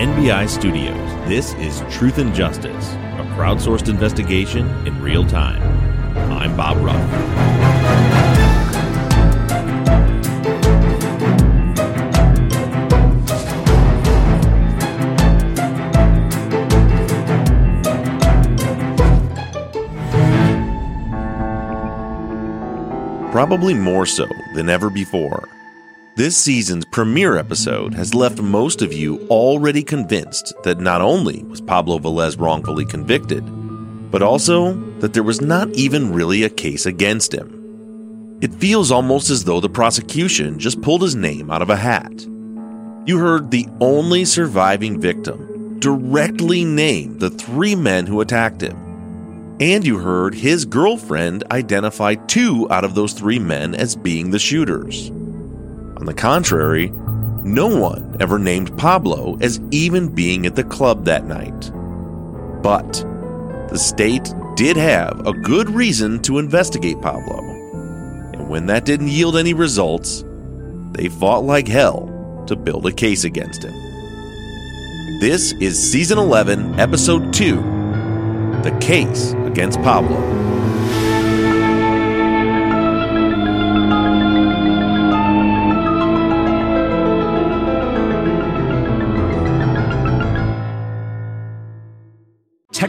NBI Studios, this is Truth and Justice, a crowdsourced investigation in real time. I'm Bob Ruff. Probably more so than ever before. This season's premiere episode has left most of you already convinced that not only was Pablo Velez wrongfully convicted, but also that there was not even really a case against him. It feels almost as though the prosecution just pulled his name out of a hat. You heard the only surviving victim directly name the three men who attacked him. And you heard his girlfriend identify two out of those three men as being the shooters. On the contrary, no one ever named Pablo as even being at the club that night. But the state did have a good reason to investigate Pablo. And when that didn't yield any results, they fought like hell to build a case against him. This is Season 11, Episode 2 The Case Against Pablo.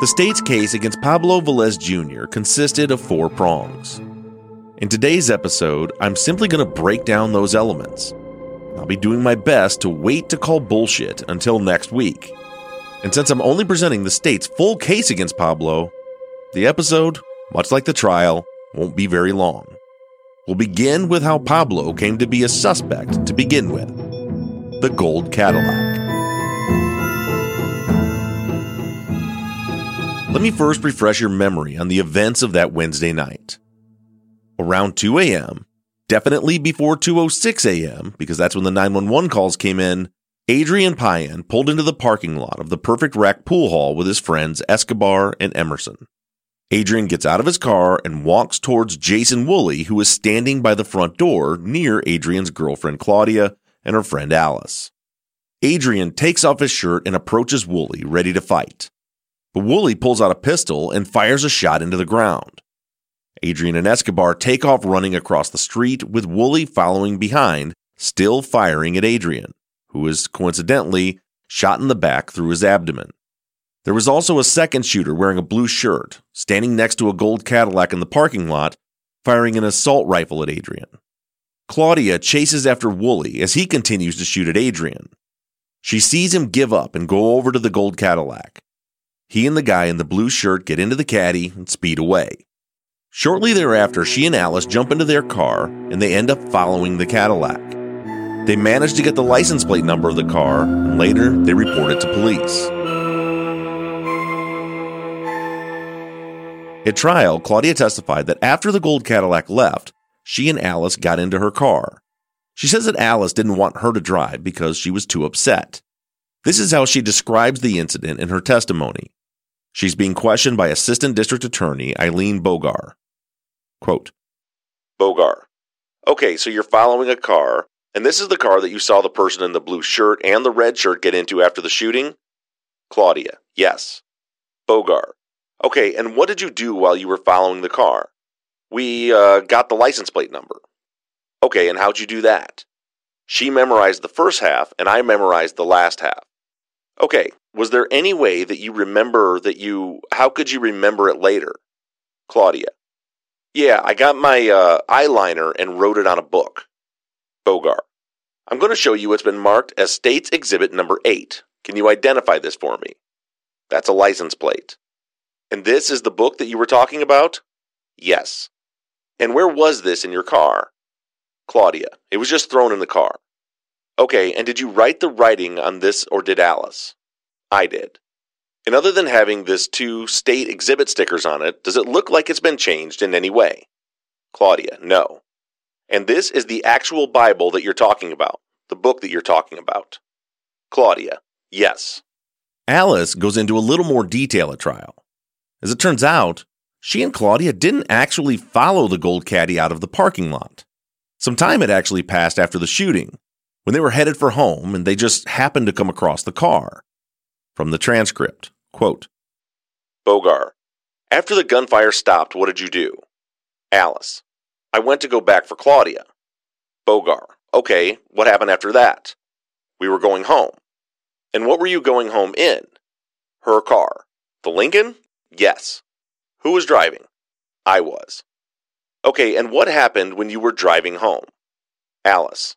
The state's case against Pablo Velez Jr. consisted of four prongs. In today's episode, I'm simply going to break down those elements. I'll be doing my best to wait to call bullshit until next week. And since I'm only presenting the state's full case against Pablo, the episode, much like the trial, won't be very long. We'll begin with how Pablo came to be a suspect to begin with the gold Cadillac. Let me first refresh your memory on the events of that Wednesday night. Around 2 a.m., definitely before 2:06 a.m. because that's when the 911 calls came in, Adrian Payan pulled into the parking lot of the Perfect Rack pool hall with his friends Escobar and Emerson. Adrian gets out of his car and walks towards Jason Woolley, who is standing by the front door near Adrian's girlfriend Claudia and her friend Alice. Adrian takes off his shirt and approaches Woolley, ready to fight. But Woolley pulls out a pistol and fires a shot into the ground. Adrian and Escobar take off running across the street, with Woolley following behind, still firing at Adrian, who is coincidentally shot in the back through his abdomen. There was also a second shooter wearing a blue shirt, standing next to a gold Cadillac in the parking lot, firing an assault rifle at Adrian. Claudia chases after Woolley as he continues to shoot at Adrian. She sees him give up and go over to the gold Cadillac. He and the guy in the blue shirt get into the caddy and speed away. Shortly thereafter, she and Alice jump into their car and they end up following the Cadillac. They manage to get the license plate number of the car, and later they report it to police. At trial, Claudia testified that after the gold Cadillac left, she and Alice got into her car. She says that Alice didn't want her to drive because she was too upset. This is how she describes the incident in her testimony. She's being questioned by Assistant District Attorney Eileen Bogar. Quote Bogar. Okay, so you're following a car, and this is the car that you saw the person in the blue shirt and the red shirt get into after the shooting? Claudia, yes. Bogar, okay, and what did you do while you were following the car? We uh, got the license plate number. Okay, and how'd you do that? She memorized the first half, and I memorized the last half. Okay, was there any way that you remember that you. How could you remember it later? Claudia. Yeah, I got my uh, eyeliner and wrote it on a book. Bogar. I'm going to show you what's been marked as States Exhibit number 8. Can you identify this for me? That's a license plate. And this is the book that you were talking about? Yes. And where was this in your car? Claudia. It was just thrown in the car. Okay, and did you write the writing on this or did Alice? I did. And other than having this two state exhibit stickers on it, does it look like it's been changed in any way? Claudia, no. And this is the actual Bible that you're talking about, the book that you're talking about. Claudia, yes. Alice goes into a little more detail at trial. As it turns out, she and Claudia didn't actually follow the gold caddy out of the parking lot. Some time had actually passed after the shooting, when they were headed for home and they just happened to come across the car. From the transcript, quote, Bogar, after the gunfire stopped, what did you do? Alice, I went to go back for Claudia. Bogar, okay, what happened after that? We were going home. And what were you going home in? Her car. The Lincoln? Yes. Who was driving? I was. Okay, and what happened when you were driving home? Alice.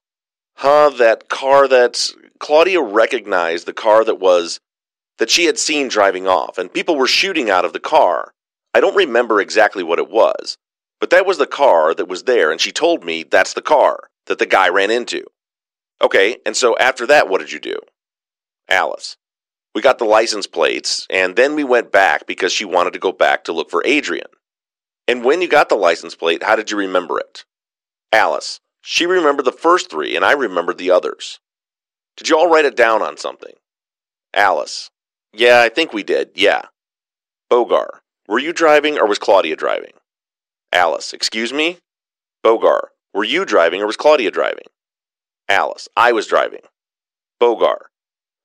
Huh, that car that Claudia recognized the car that was that she had seen driving off, and people were shooting out of the car. I don't remember exactly what it was, but that was the car that was there, and she told me that's the car that the guy ran into. Okay, and so after that, what did you do? Alice. We got the license plates, and then we went back because she wanted to go back to look for Adrian. And when you got the license plate, how did you remember it? Alice. She remembered the first three, and I remembered the others. Did you all write it down on something? Alice. Yeah, I think we did, yeah. Bogar. Were you driving or was Claudia driving? Alice. Excuse me? Bogar. Were you driving or was Claudia driving? Alice. I was driving. Bogar.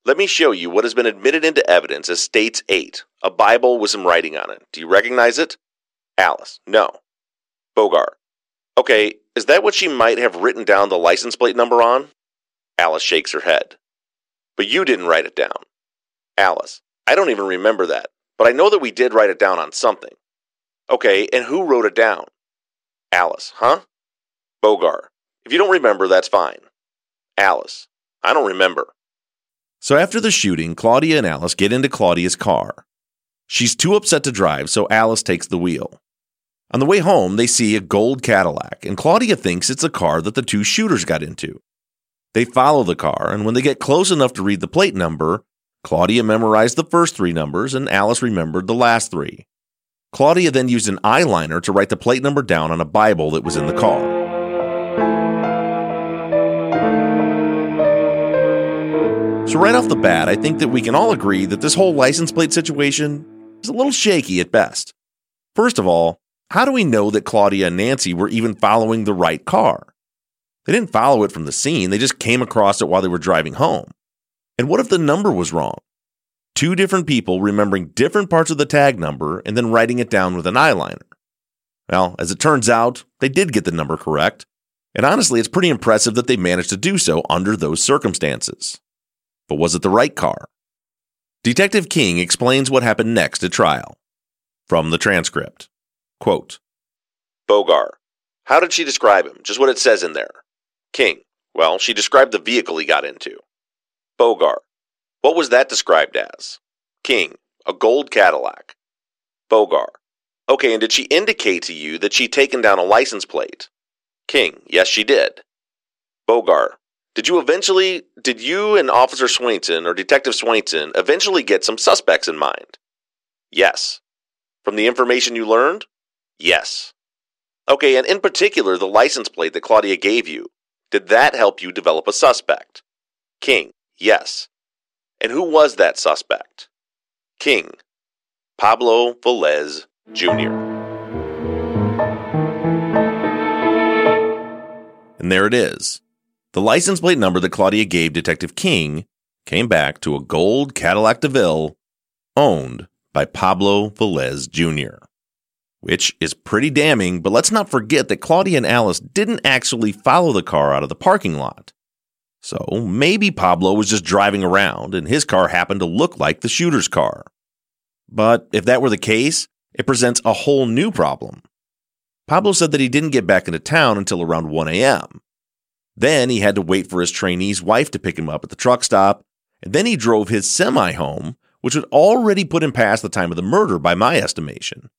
Let me show you what has been admitted into evidence as States 8, a Bible with some writing on it. Do you recognize it? Alice. No. Bogar. Okay, is that what she might have written down the license plate number on? Alice shakes her head. But you didn't write it down. Alice. I don't even remember that, but I know that we did write it down on something. Okay, and who wrote it down? Alice. Huh? Bogar. If you don't remember, that's fine. Alice. I don't remember. So after the shooting, Claudia and Alice get into Claudia's car. She's too upset to drive, so Alice takes the wheel. On the way home, they see a gold Cadillac, and Claudia thinks it's a car that the two shooters got into. They follow the car, and when they get close enough to read the plate number, Claudia memorized the first three numbers, and Alice remembered the last three. Claudia then used an eyeliner to write the plate number down on a Bible that was in the car. So, right off the bat, I think that we can all agree that this whole license plate situation is a little shaky at best. First of all, how do we know that Claudia and Nancy were even following the right car? They didn't follow it from the scene, they just came across it while they were driving home. And what if the number was wrong? Two different people remembering different parts of the tag number and then writing it down with an eyeliner. Well, as it turns out, they did get the number correct. And honestly, it's pretty impressive that they managed to do so under those circumstances. But was it the right car? Detective King explains what happened next at trial. From the transcript Quote, Bogar, how did she describe him? Just what it says in there. King, well, she described the vehicle he got into. Bogar, what was that described as? King, a gold Cadillac. Bogar, okay, and did she indicate to you that she'd taken down a license plate? King, yes, she did. Bogar, did you eventually, did you and Officer Swainson or Detective Swainson eventually get some suspects in mind? Yes. From the information you learned? Yes. Okay, and in particular, the license plate that Claudia gave you. Did that help you develop a suspect? King, yes. And who was that suspect? King, Pablo Velez Jr. And there it is. The license plate number that Claudia gave Detective King came back to a gold Cadillac DeVille owned by Pablo Velez Jr., which is pretty damning, but let's not forget that Claudia and Alice didn't actually follow the car out of the parking lot. So maybe Pablo was just driving around and his car happened to look like the shooter's car. But if that were the case, it presents a whole new problem. Pablo said that he didn't get back into town until around 1 a.m. Then he had to wait for his trainee's wife to pick him up at the truck stop, and then he drove his semi home, which would already put him past the time of the murder by my estimation.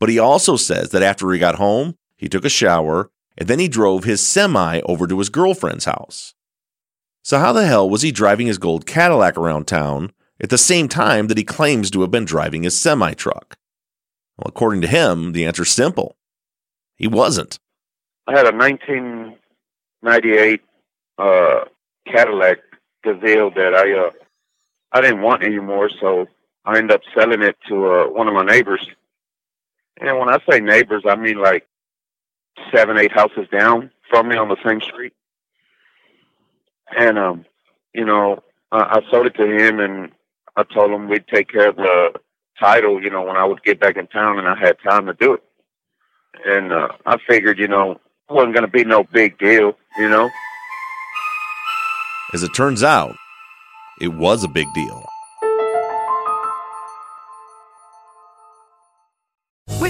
But he also says that after he got home, he took a shower, and then he drove his semi over to his girlfriend's house. So, how the hell was he driving his gold Cadillac around town at the same time that he claims to have been driving his semi truck? Well, according to him, the answer's simple. He wasn't. I had a 1998 uh, Cadillac Gazelle that I uh, I didn't want anymore, so I ended up selling it to uh, one of my neighbors. And when I say neighbors, I mean like seven, eight houses down from me on the same street. And um, you know, I, I sold it to him, and I told him we'd take care of the title. You know, when I would get back in town and I had time to do it. And uh, I figured, you know, it wasn't going to be no big deal. You know. As it turns out, it was a big deal.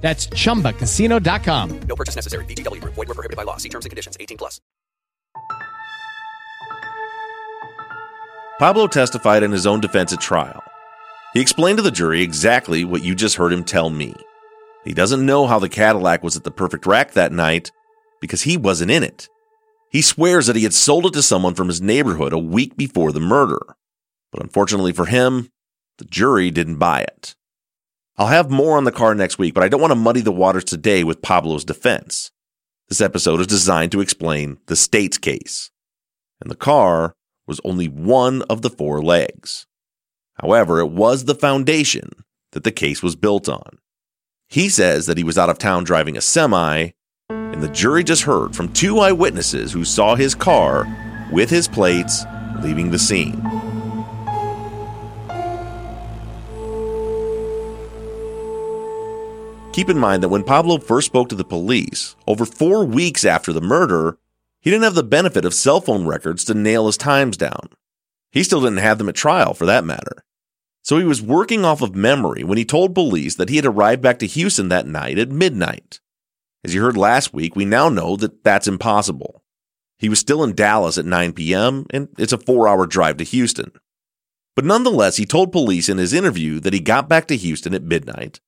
That's chumbacasino.com. No purchase necessary. VGW Group. Void were prohibited by law. See terms and conditions. 18 plus. Pablo testified in his own defense at trial. He explained to the jury exactly what you just heard him tell me. He doesn't know how the Cadillac was at the perfect rack that night because he wasn't in it. He swears that he had sold it to someone from his neighborhood a week before the murder. But unfortunately for him, the jury didn't buy it. I'll have more on the car next week, but I don't want to muddy the waters today with Pablo's defense. This episode is designed to explain the state's case. And the car was only one of the four legs. However, it was the foundation that the case was built on. He says that he was out of town driving a semi, and the jury just heard from two eyewitnesses who saw his car with his plates leaving the scene. Keep in mind that when Pablo first spoke to the police, over four weeks after the murder, he didn't have the benefit of cell phone records to nail his times down. He still didn't have them at trial, for that matter. So he was working off of memory when he told police that he had arrived back to Houston that night at midnight. As you heard last week, we now know that that's impossible. He was still in Dallas at 9 p.m., and it's a four hour drive to Houston. But nonetheless, he told police in his interview that he got back to Houston at midnight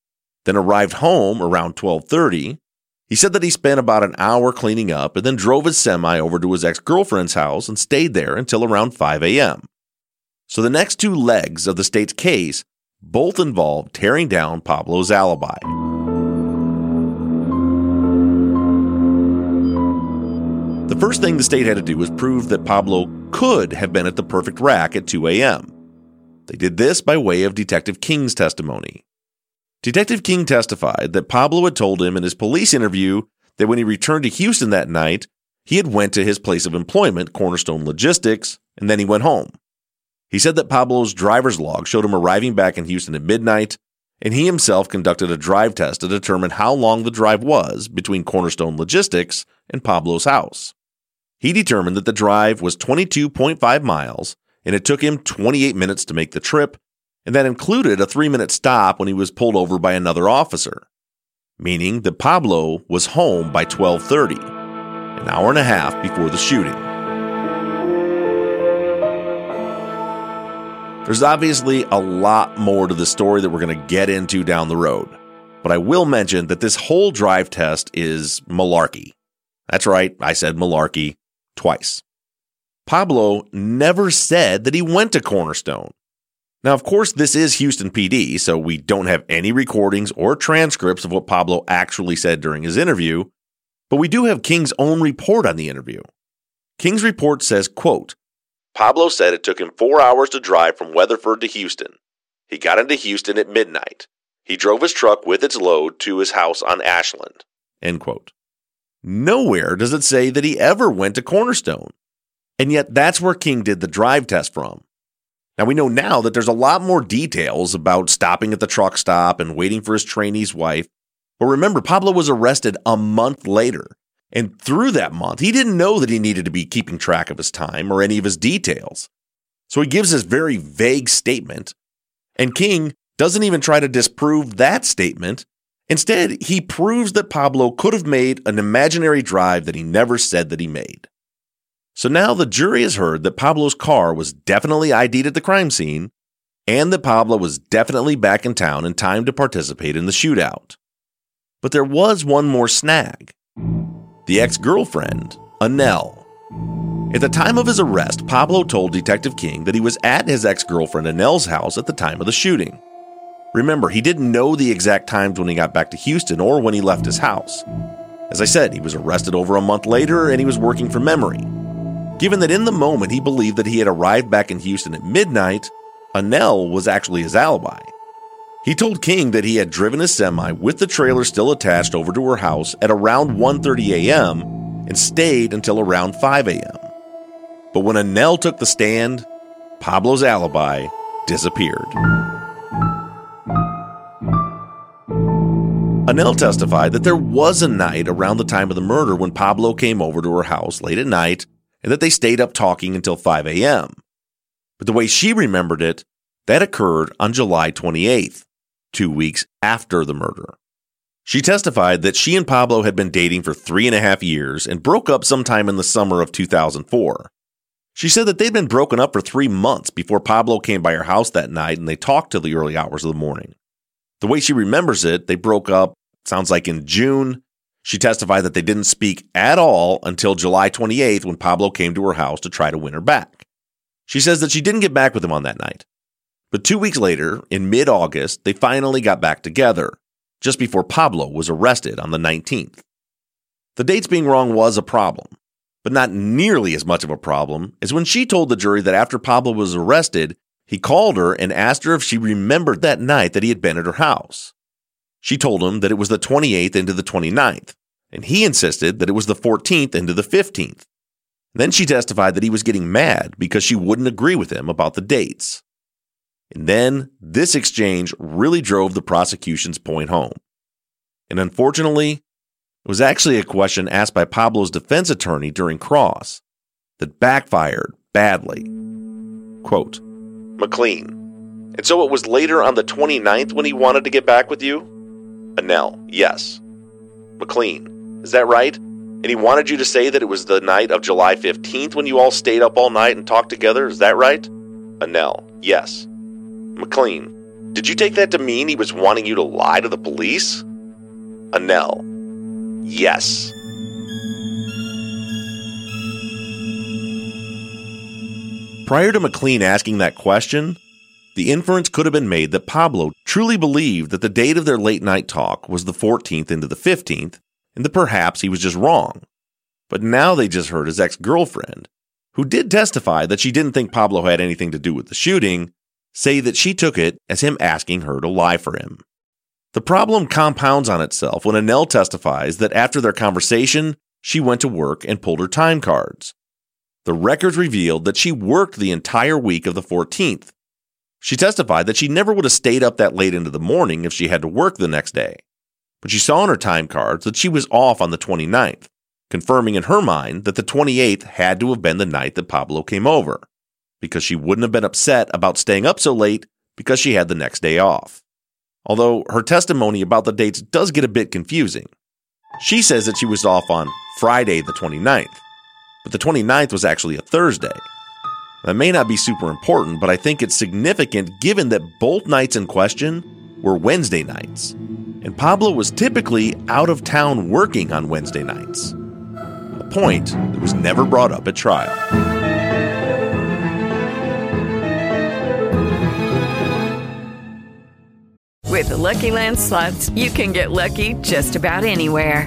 then arrived home around 12:30. He said that he spent about an hour cleaning up and then drove his semi over to his ex-girlfriend's house and stayed there until around 5 a.m. So the next two legs of the state's case both involved tearing down Pablo's alibi. The first thing the state had to do was prove that Pablo could have been at the perfect rack at 2 a.m. They did this by way of Detective King's testimony. Detective King testified that Pablo had told him in his police interview that when he returned to Houston that night, he had went to his place of employment, Cornerstone Logistics, and then he went home. He said that Pablo's driver's log showed him arriving back in Houston at midnight, and he himself conducted a drive test to determine how long the drive was between Cornerstone Logistics and Pablo's house. He determined that the drive was 22.5 miles, and it took him 28 minutes to make the trip and that included a three minute stop when he was pulled over by another officer. meaning that Pablo was home by 12:30, an hour and a half before the shooting. There's obviously a lot more to the story that we're going to get into down the road, but I will mention that this whole drive test is malarkey. That's right, I said malarkey twice. Pablo never said that he went to Cornerstone. Now, of course, this is Houston PD, so we don't have any recordings or transcripts of what Pablo actually said during his interview, but we do have King's own report on the interview. King's report says, quote, Pablo said it took him four hours to drive from Weatherford to Houston. He got into Houston at midnight. He drove his truck with its load to his house on Ashland. End quote. Nowhere does it say that he ever went to Cornerstone. And yet that's where King did the drive test from. Now we know now that there's a lot more details about stopping at the truck stop and waiting for his trainee's wife. But remember, Pablo was arrested a month later. And through that month, he didn't know that he needed to be keeping track of his time or any of his details. So he gives this very vague statement. And King doesn't even try to disprove that statement. Instead, he proves that Pablo could have made an imaginary drive that he never said that he made. So now the jury has heard that Pablo's car was definitely ID'd at the crime scene and that Pablo was definitely back in town in time to participate in the shootout. But there was one more snag the ex girlfriend, Anel. At the time of his arrest, Pablo told Detective King that he was at his ex girlfriend Anel's house at the time of the shooting. Remember, he didn't know the exact times when he got back to Houston or when he left his house. As I said, he was arrested over a month later and he was working from memory. Given that in the moment he believed that he had arrived back in Houston at midnight, Anel was actually his alibi. He told King that he had driven his semi with the trailer still attached over to her house at around 1:30 a.m. and stayed until around 5 a.m. But when Anel took the stand, Pablo's alibi disappeared. Anel testified that there was a night around the time of the murder when Pablo came over to her house late at night and that they stayed up talking until 5 a.m. But the way she remembered it, that occurred on July 28th, two weeks after the murder. She testified that she and Pablo had been dating for three and a half years and broke up sometime in the summer of 2004. She said that they'd been broken up for three months before Pablo came by her house that night and they talked till the early hours of the morning. The way she remembers it, they broke up, sounds like in June. She testified that they didn't speak at all until July 28th when Pablo came to her house to try to win her back. She says that she didn't get back with him on that night. But two weeks later, in mid August, they finally got back together, just before Pablo was arrested on the 19th. The dates being wrong was a problem, but not nearly as much of a problem as when she told the jury that after Pablo was arrested, he called her and asked her if she remembered that night that he had been at her house. She told him that it was the 28th into the 29th, and he insisted that it was the 14th into the 15th. Then she testified that he was getting mad because she wouldn't agree with him about the dates. And then this exchange really drove the prosecution's point home. And unfortunately, it was actually a question asked by Pablo's defense attorney during cross that backfired badly. Quote, McLean. And so it was later on the 29th when he wanted to get back with you? Anel, yes. McLean, is that right? And he wanted you to say that it was the night of July 15th when you all stayed up all night and talked together, is that right? Anel, yes. McLean, did you take that to mean he was wanting you to lie to the police? Anel, yes. Prior to McLean asking that question, the inference could have been made that Pablo truly believed that the date of their late night talk was the 14th into the 15th, and that perhaps he was just wrong. But now they just heard his ex girlfriend, who did testify that she didn't think Pablo had anything to do with the shooting, say that she took it as him asking her to lie for him. The problem compounds on itself when Anel testifies that after their conversation, she went to work and pulled her time cards. The records revealed that she worked the entire week of the 14th. She testified that she never would have stayed up that late into the morning if she had to work the next day. But she saw on her time cards that she was off on the 29th, confirming in her mind that the 28th had to have been the night that Pablo came over because she wouldn't have been upset about staying up so late because she had the next day off. although her testimony about the dates does get a bit confusing. She says that she was off on Friday the 29th, but the 29th was actually a Thursday. That may not be super important, but I think it's significant given that both nights in question were Wednesday nights, and Pablo was typically out of town working on Wednesday nights. A point that was never brought up at trial. With the Lucky Land slots, you can get lucky just about anywhere.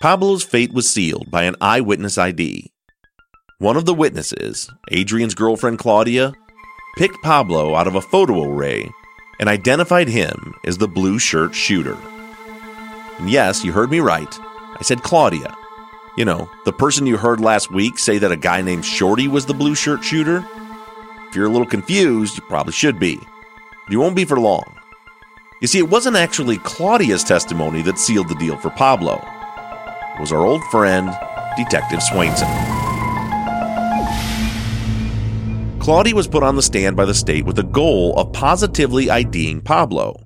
Pablo's fate was sealed by an eyewitness ID. One of the witnesses, Adrian's girlfriend Claudia, picked Pablo out of a photo array and identified him as the blue shirt shooter. And yes, you heard me right. I said Claudia. You know, the person you heard last week say that a guy named Shorty was the blue shirt shooter. If you're a little confused, you probably should be. You won't be for long. You see, it wasn't actually Claudia's testimony that sealed the deal for Pablo. Was our old friend, Detective Swainson. Claudia was put on the stand by the state with the goal of positively IDing Pablo.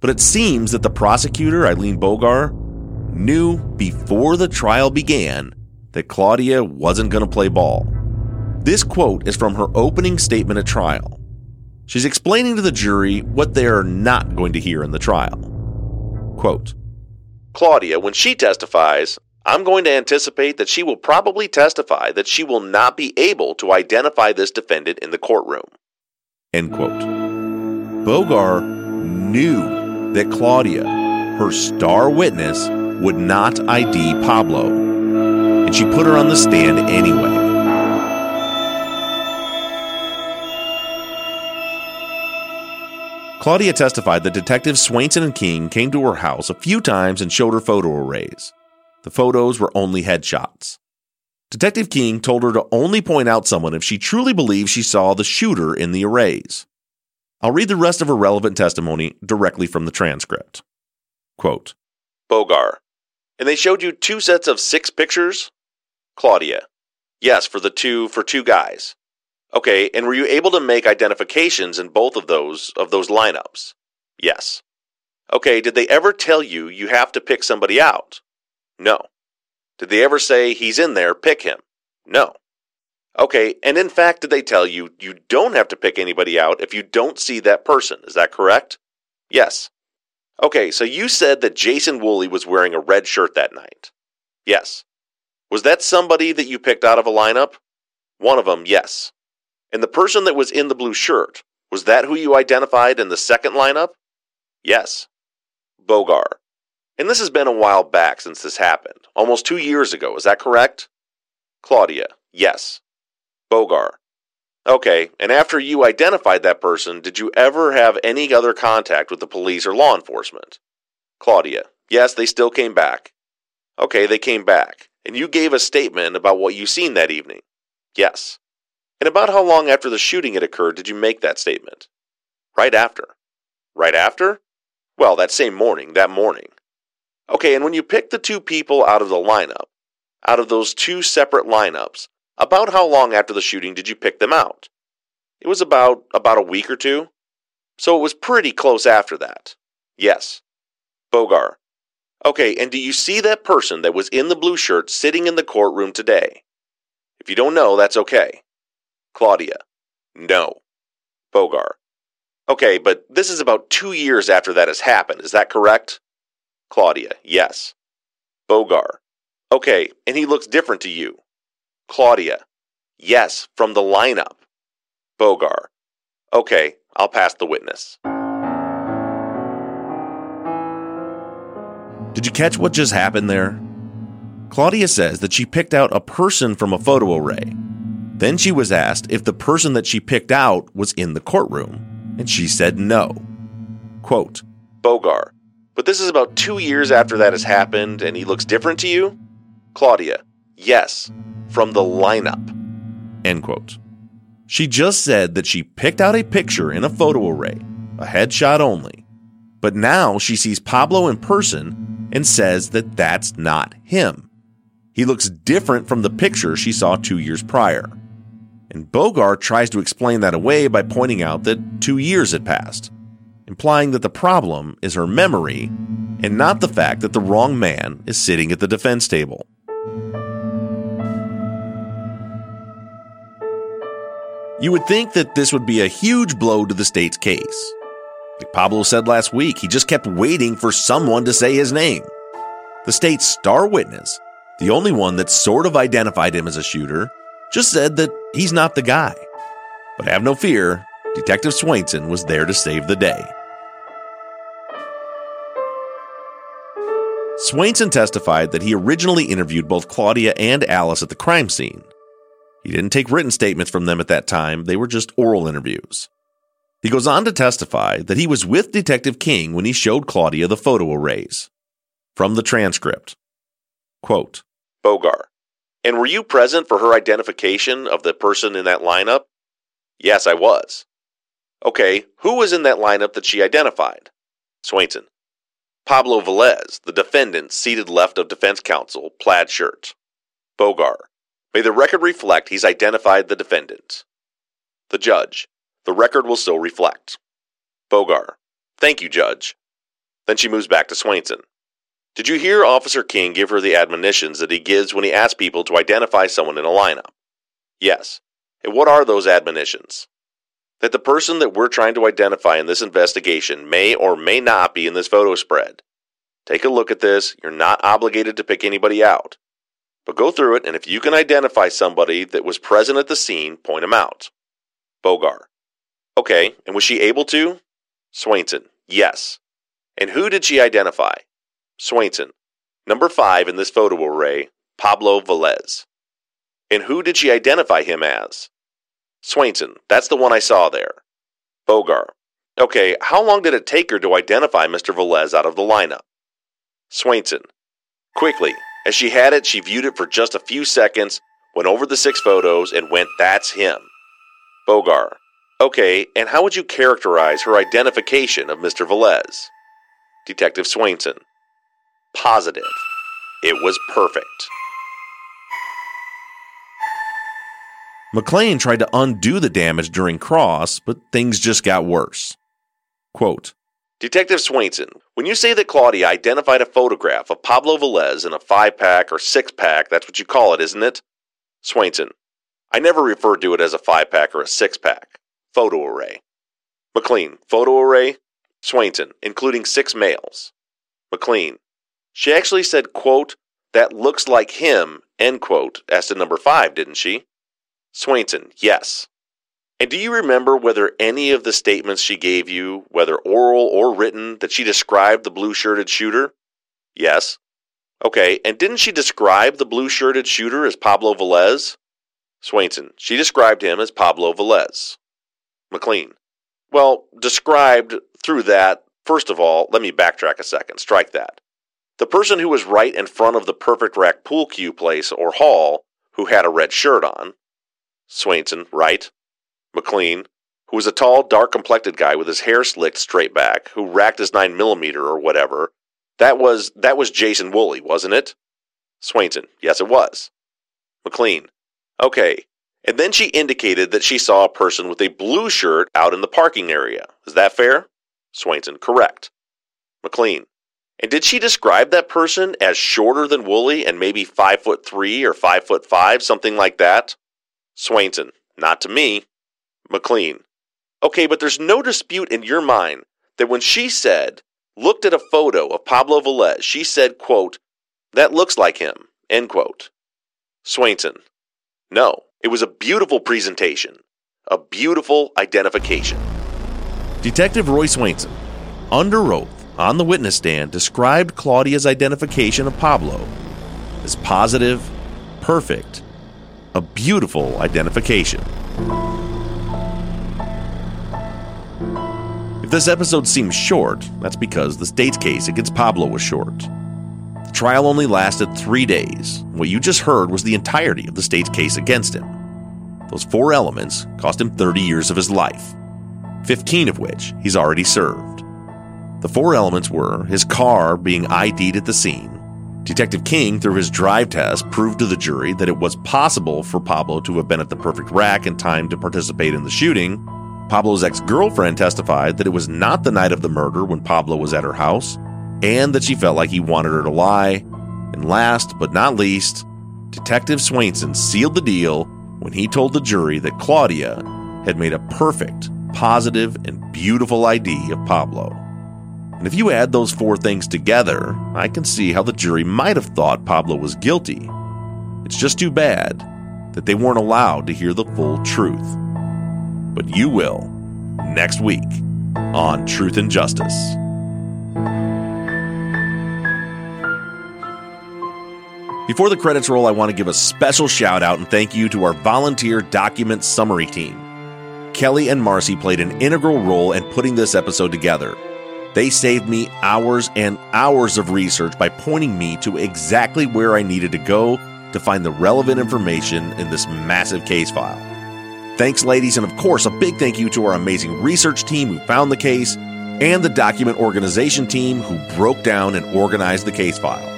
But it seems that the prosecutor, Eileen Bogar, knew before the trial began that Claudia wasn't going to play ball. This quote is from her opening statement at trial. She's explaining to the jury what they are not going to hear in the trial. Quote Claudia, when she testifies, I'm going to anticipate that she will probably testify that she will not be able to identify this defendant in the courtroom. End quote. Bogar knew that Claudia, her star witness, would not ID Pablo, and she put her on the stand anyway. Claudia testified that Detectives Swainson and King came to her house a few times and showed her photo arrays. The photos were only headshots. Detective King told her to only point out someone if she truly believed she saw the shooter in the arrays. I'll read the rest of her relevant testimony directly from the transcript. Quote Bogar, and they showed you two sets of six pictures? Claudia, yes, for the two for two guys. Okay, and were you able to make identifications in both of those of those lineups? Yes. Okay, did they ever tell you you have to pick somebody out? No. Did they ever say he's in there, pick him? No. Okay, and in fact, did they tell you you don't have to pick anybody out if you don't see that person? Is that correct? Yes. Okay, so you said that Jason Woolley was wearing a red shirt that night. Yes. Was that somebody that you picked out of a lineup? One of them, yes. And the person that was in the blue shirt, was that who you identified in the second lineup? Yes. Bogar. And this has been a while back since this happened, almost two years ago, is that correct? Claudia. Yes. Bogar. Okay, and after you identified that person, did you ever have any other contact with the police or law enforcement? Claudia. Yes, they still came back. Okay, they came back. And you gave a statement about what you seen that evening? Yes. And about how long after the shooting had occurred did you make that statement? Right after. Right after? Well, that same morning, that morning. Okay, and when you picked the two people out of the lineup, out of those two separate lineups, about how long after the shooting did you pick them out? It was about about a week or two. So it was pretty close after that. Yes. Bogar. Okay, and do you see that person that was in the blue shirt sitting in the courtroom today? If you don't know, that's okay. Claudia. No. Bogar. Okay, but this is about two years after that has happened, is that correct? Claudia. Yes. Bogar. Okay, and he looks different to you. Claudia. Yes, from the lineup. Bogar. Okay, I'll pass the witness. Did you catch what just happened there? Claudia says that she picked out a person from a photo array. Then she was asked if the person that she picked out was in the courtroom, and she said no. Quote, Bogar, but this is about two years after that has happened and he looks different to you? Claudia, yes, from the lineup. End quote. She just said that she picked out a picture in a photo array, a headshot only. But now she sees Pablo in person and says that that's not him. He looks different from the picture she saw two years prior. And Bogar tries to explain that away by pointing out that two years had passed, implying that the problem is her memory and not the fact that the wrong man is sitting at the defense table. You would think that this would be a huge blow to the state's case. Like Pablo said last week, he just kept waiting for someone to say his name. The state's star witness, the only one that sort of identified him as a shooter, just said that he's not the guy. But have no fear, Detective Swainson was there to save the day. Swainson testified that he originally interviewed both Claudia and Alice at the crime scene. He didn't take written statements from them at that time, they were just oral interviews. He goes on to testify that he was with Detective King when he showed Claudia the photo arrays. From the transcript Quote, Bogar, and were you present for her identification of the person in that lineup? Yes, I was. Okay, who was in that lineup that she identified? Swainson. Pablo Velez, the defendant seated left of defense counsel, plaid shirt. Bogar. May the record reflect he's identified the defendant. The judge. The record will so reflect. Bogar. Thank you, Judge. Then she moves back to Swainson. Did you hear Officer King give her the admonitions that he gives when he asks people to identify someone in a lineup? Yes. And what are those admonitions? That the person that we're trying to identify in this investigation may or may not be in this photo spread. Take a look at this. You're not obligated to pick anybody out. But go through it, and if you can identify somebody that was present at the scene, point them out. Bogar. Okay, and was she able to? Swainson. Yes. And who did she identify? Swainson. Number five in this photo array, Pablo Velez. And who did she identify him as? Swainson. That's the one I saw there. Bogar. Okay, how long did it take her to identify Mr. Velez out of the lineup? Swainson. Quickly. As she had it, she viewed it for just a few seconds, went over the six photos, and went, That's him. Bogar. Okay, and how would you characterize her identification of Mr. Velez? Detective Swainson. Positive. It was perfect. McLean tried to undo the damage during cross, but things just got worse. Quote Detective Swainson, when you say that Claudia identified a photograph of Pablo Velez in a five pack or six pack, that's what you call it, isn't it? Swainson, I never referred to it as a five pack or a six pack. Photo array. McLean, photo array. Swainson, including six males. McLean, she actually said, quote, that looks like him, end quote, as to number five, didn't she? Swainson, yes. And do you remember whether any of the statements she gave you, whether oral or written, that she described the blue shirted shooter? Yes. Okay, and didn't she describe the blue shirted shooter as Pablo Velez? Swainson, she described him as Pablo Velez. McLean, well, described through that, first of all, let me backtrack a second. Strike that. The person who was right in front of the perfect rack pool cue place or hall, who had a red shirt on. Swainson, right. McLean, who was a tall, dark complected guy with his hair slicked straight back, who racked his nine millimeter or whatever. That was that was Jason Woolley, wasn't it? Swainson, yes it was. McLean, okay. And then she indicated that she saw a person with a blue shirt out in the parking area. Is that fair? Swainson, correct. McLean, and did she describe that person as shorter than Woolley and maybe five foot three or five foot five, something like that? Swainson, not to me. McLean, okay, but there's no dispute in your mind that when she said, looked at a photo of Pablo Velez, she said, quote, that looks like him, end quote. Swainson, no, it was a beautiful presentation, a beautiful identification. Detective Roy Swainson, under oath, on the witness stand described Claudia's identification of Pablo as positive, perfect, a beautiful identification. If this episode seems short, that's because the state's case against Pablo was short. The trial only lasted three days. What you just heard was the entirety of the state's case against him. Those four elements cost him 30 years of his life, 15 of which he's already served. The four elements were his car being ID'd at the scene. Detective King, through his drive test, proved to the jury that it was possible for Pablo to have been at the perfect rack in time to participate in the shooting. Pablo's ex girlfriend testified that it was not the night of the murder when Pablo was at her house, and that she felt like he wanted her to lie. And last but not least, Detective Swainson sealed the deal when he told the jury that Claudia had made a perfect, positive, and beautiful ID of Pablo. And if you add those four things together, I can see how the jury might have thought Pablo was guilty. It's just too bad that they weren't allowed to hear the full truth. But you will next week on Truth and Justice. Before the credits roll, I want to give a special shout out and thank you to our volunteer document summary team. Kelly and Marcy played an integral role in putting this episode together. They saved me hours and hours of research by pointing me to exactly where I needed to go to find the relevant information in this massive case file. Thanks, ladies, and of course, a big thank you to our amazing research team who found the case and the document organization team who broke down and organized the case file.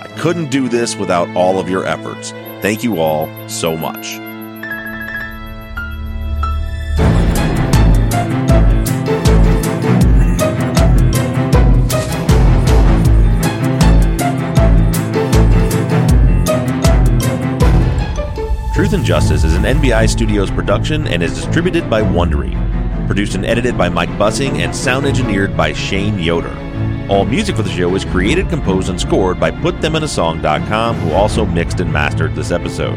I couldn't do this without all of your efforts. Thank you all so much. Truth and Justice is an NBI Studios production and is distributed by Wondery. Produced and edited by Mike Bussing and sound engineered by Shane Yoder. All music for the show is created, composed, and scored by PutThemInASong.com, who also mixed and mastered this episode.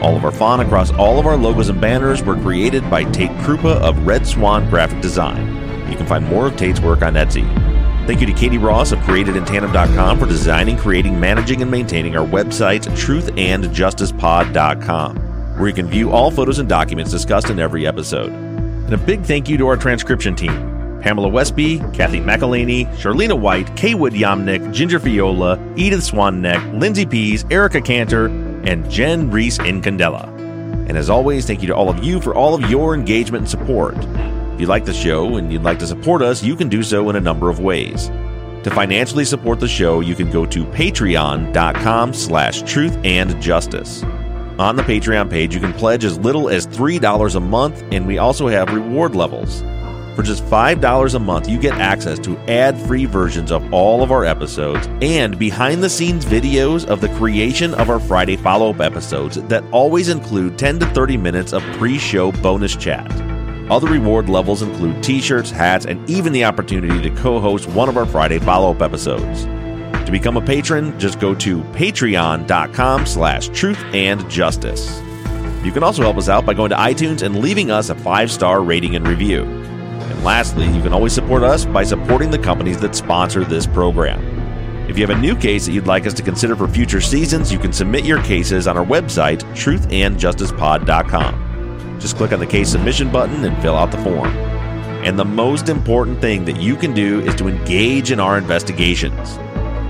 All of our font across all of our logos and banners were created by Tate Krupa of Red Swan Graphic Design. You can find more of Tate's work on Etsy. Thank you to Katie Ross of CreatedInTandem.com for designing, creating, managing, and maintaining our website, truthandjusticepod.com, where you can view all photos and documents discussed in every episode. And a big thank you to our transcription team Pamela Westby, Kathy McElhaney, Charlena White, Kaywood Yamnick, Ginger Fiola, Edith Swanneck, Lindsay Pease, Erica Cantor, and Jen Reese Incandela. And as always, thank you to all of you for all of your engagement and support. If you like the show and you'd like to support us, you can do so in a number of ways. To financially support the show, you can go to patreon.com slash truth and justice. On the Patreon page, you can pledge as little as $3 a month, and we also have reward levels. For just $5 a month, you get access to ad free versions of all of our episodes and behind the scenes videos of the creation of our Friday follow up episodes that always include 10 to 30 minutes of pre show bonus chat. Other reward levels include t-shirts, hats, and even the opportunity to co-host one of our Friday follow-up episodes. To become a patron, just go to patreon.com slash truth and justice. You can also help us out by going to iTunes and leaving us a five-star rating and review. And lastly, you can always support us by supporting the companies that sponsor this program. If you have a new case that you'd like us to consider for future seasons, you can submit your cases on our website, truthandjusticepod.com. Just click on the case submission button and fill out the form. And the most important thing that you can do is to engage in our investigations.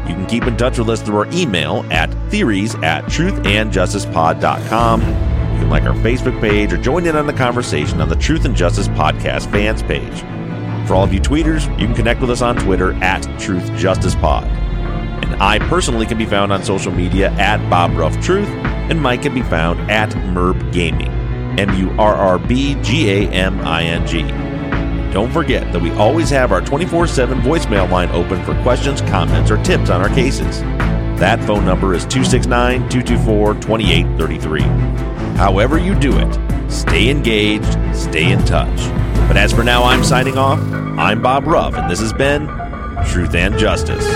You can keep in touch with us through our email at theories at truthandjusticepod.com. You can like our Facebook page or join in on the conversation on the Truth and Justice Podcast fans page. For all of you tweeters, you can connect with us on Twitter at Truth Justice Pod. And I personally can be found on social media at Bob Ruff Truth, and Mike can be found at Murrb Gaming. M U R R B G A M I N G. Don't forget that we always have our 24 7 voicemail line open for questions, comments, or tips on our cases. That phone number is 269 224 2833. However, you do it, stay engaged, stay in touch. But as for now, I'm signing off. I'm Bob Ruff, and this has been Truth and Justice.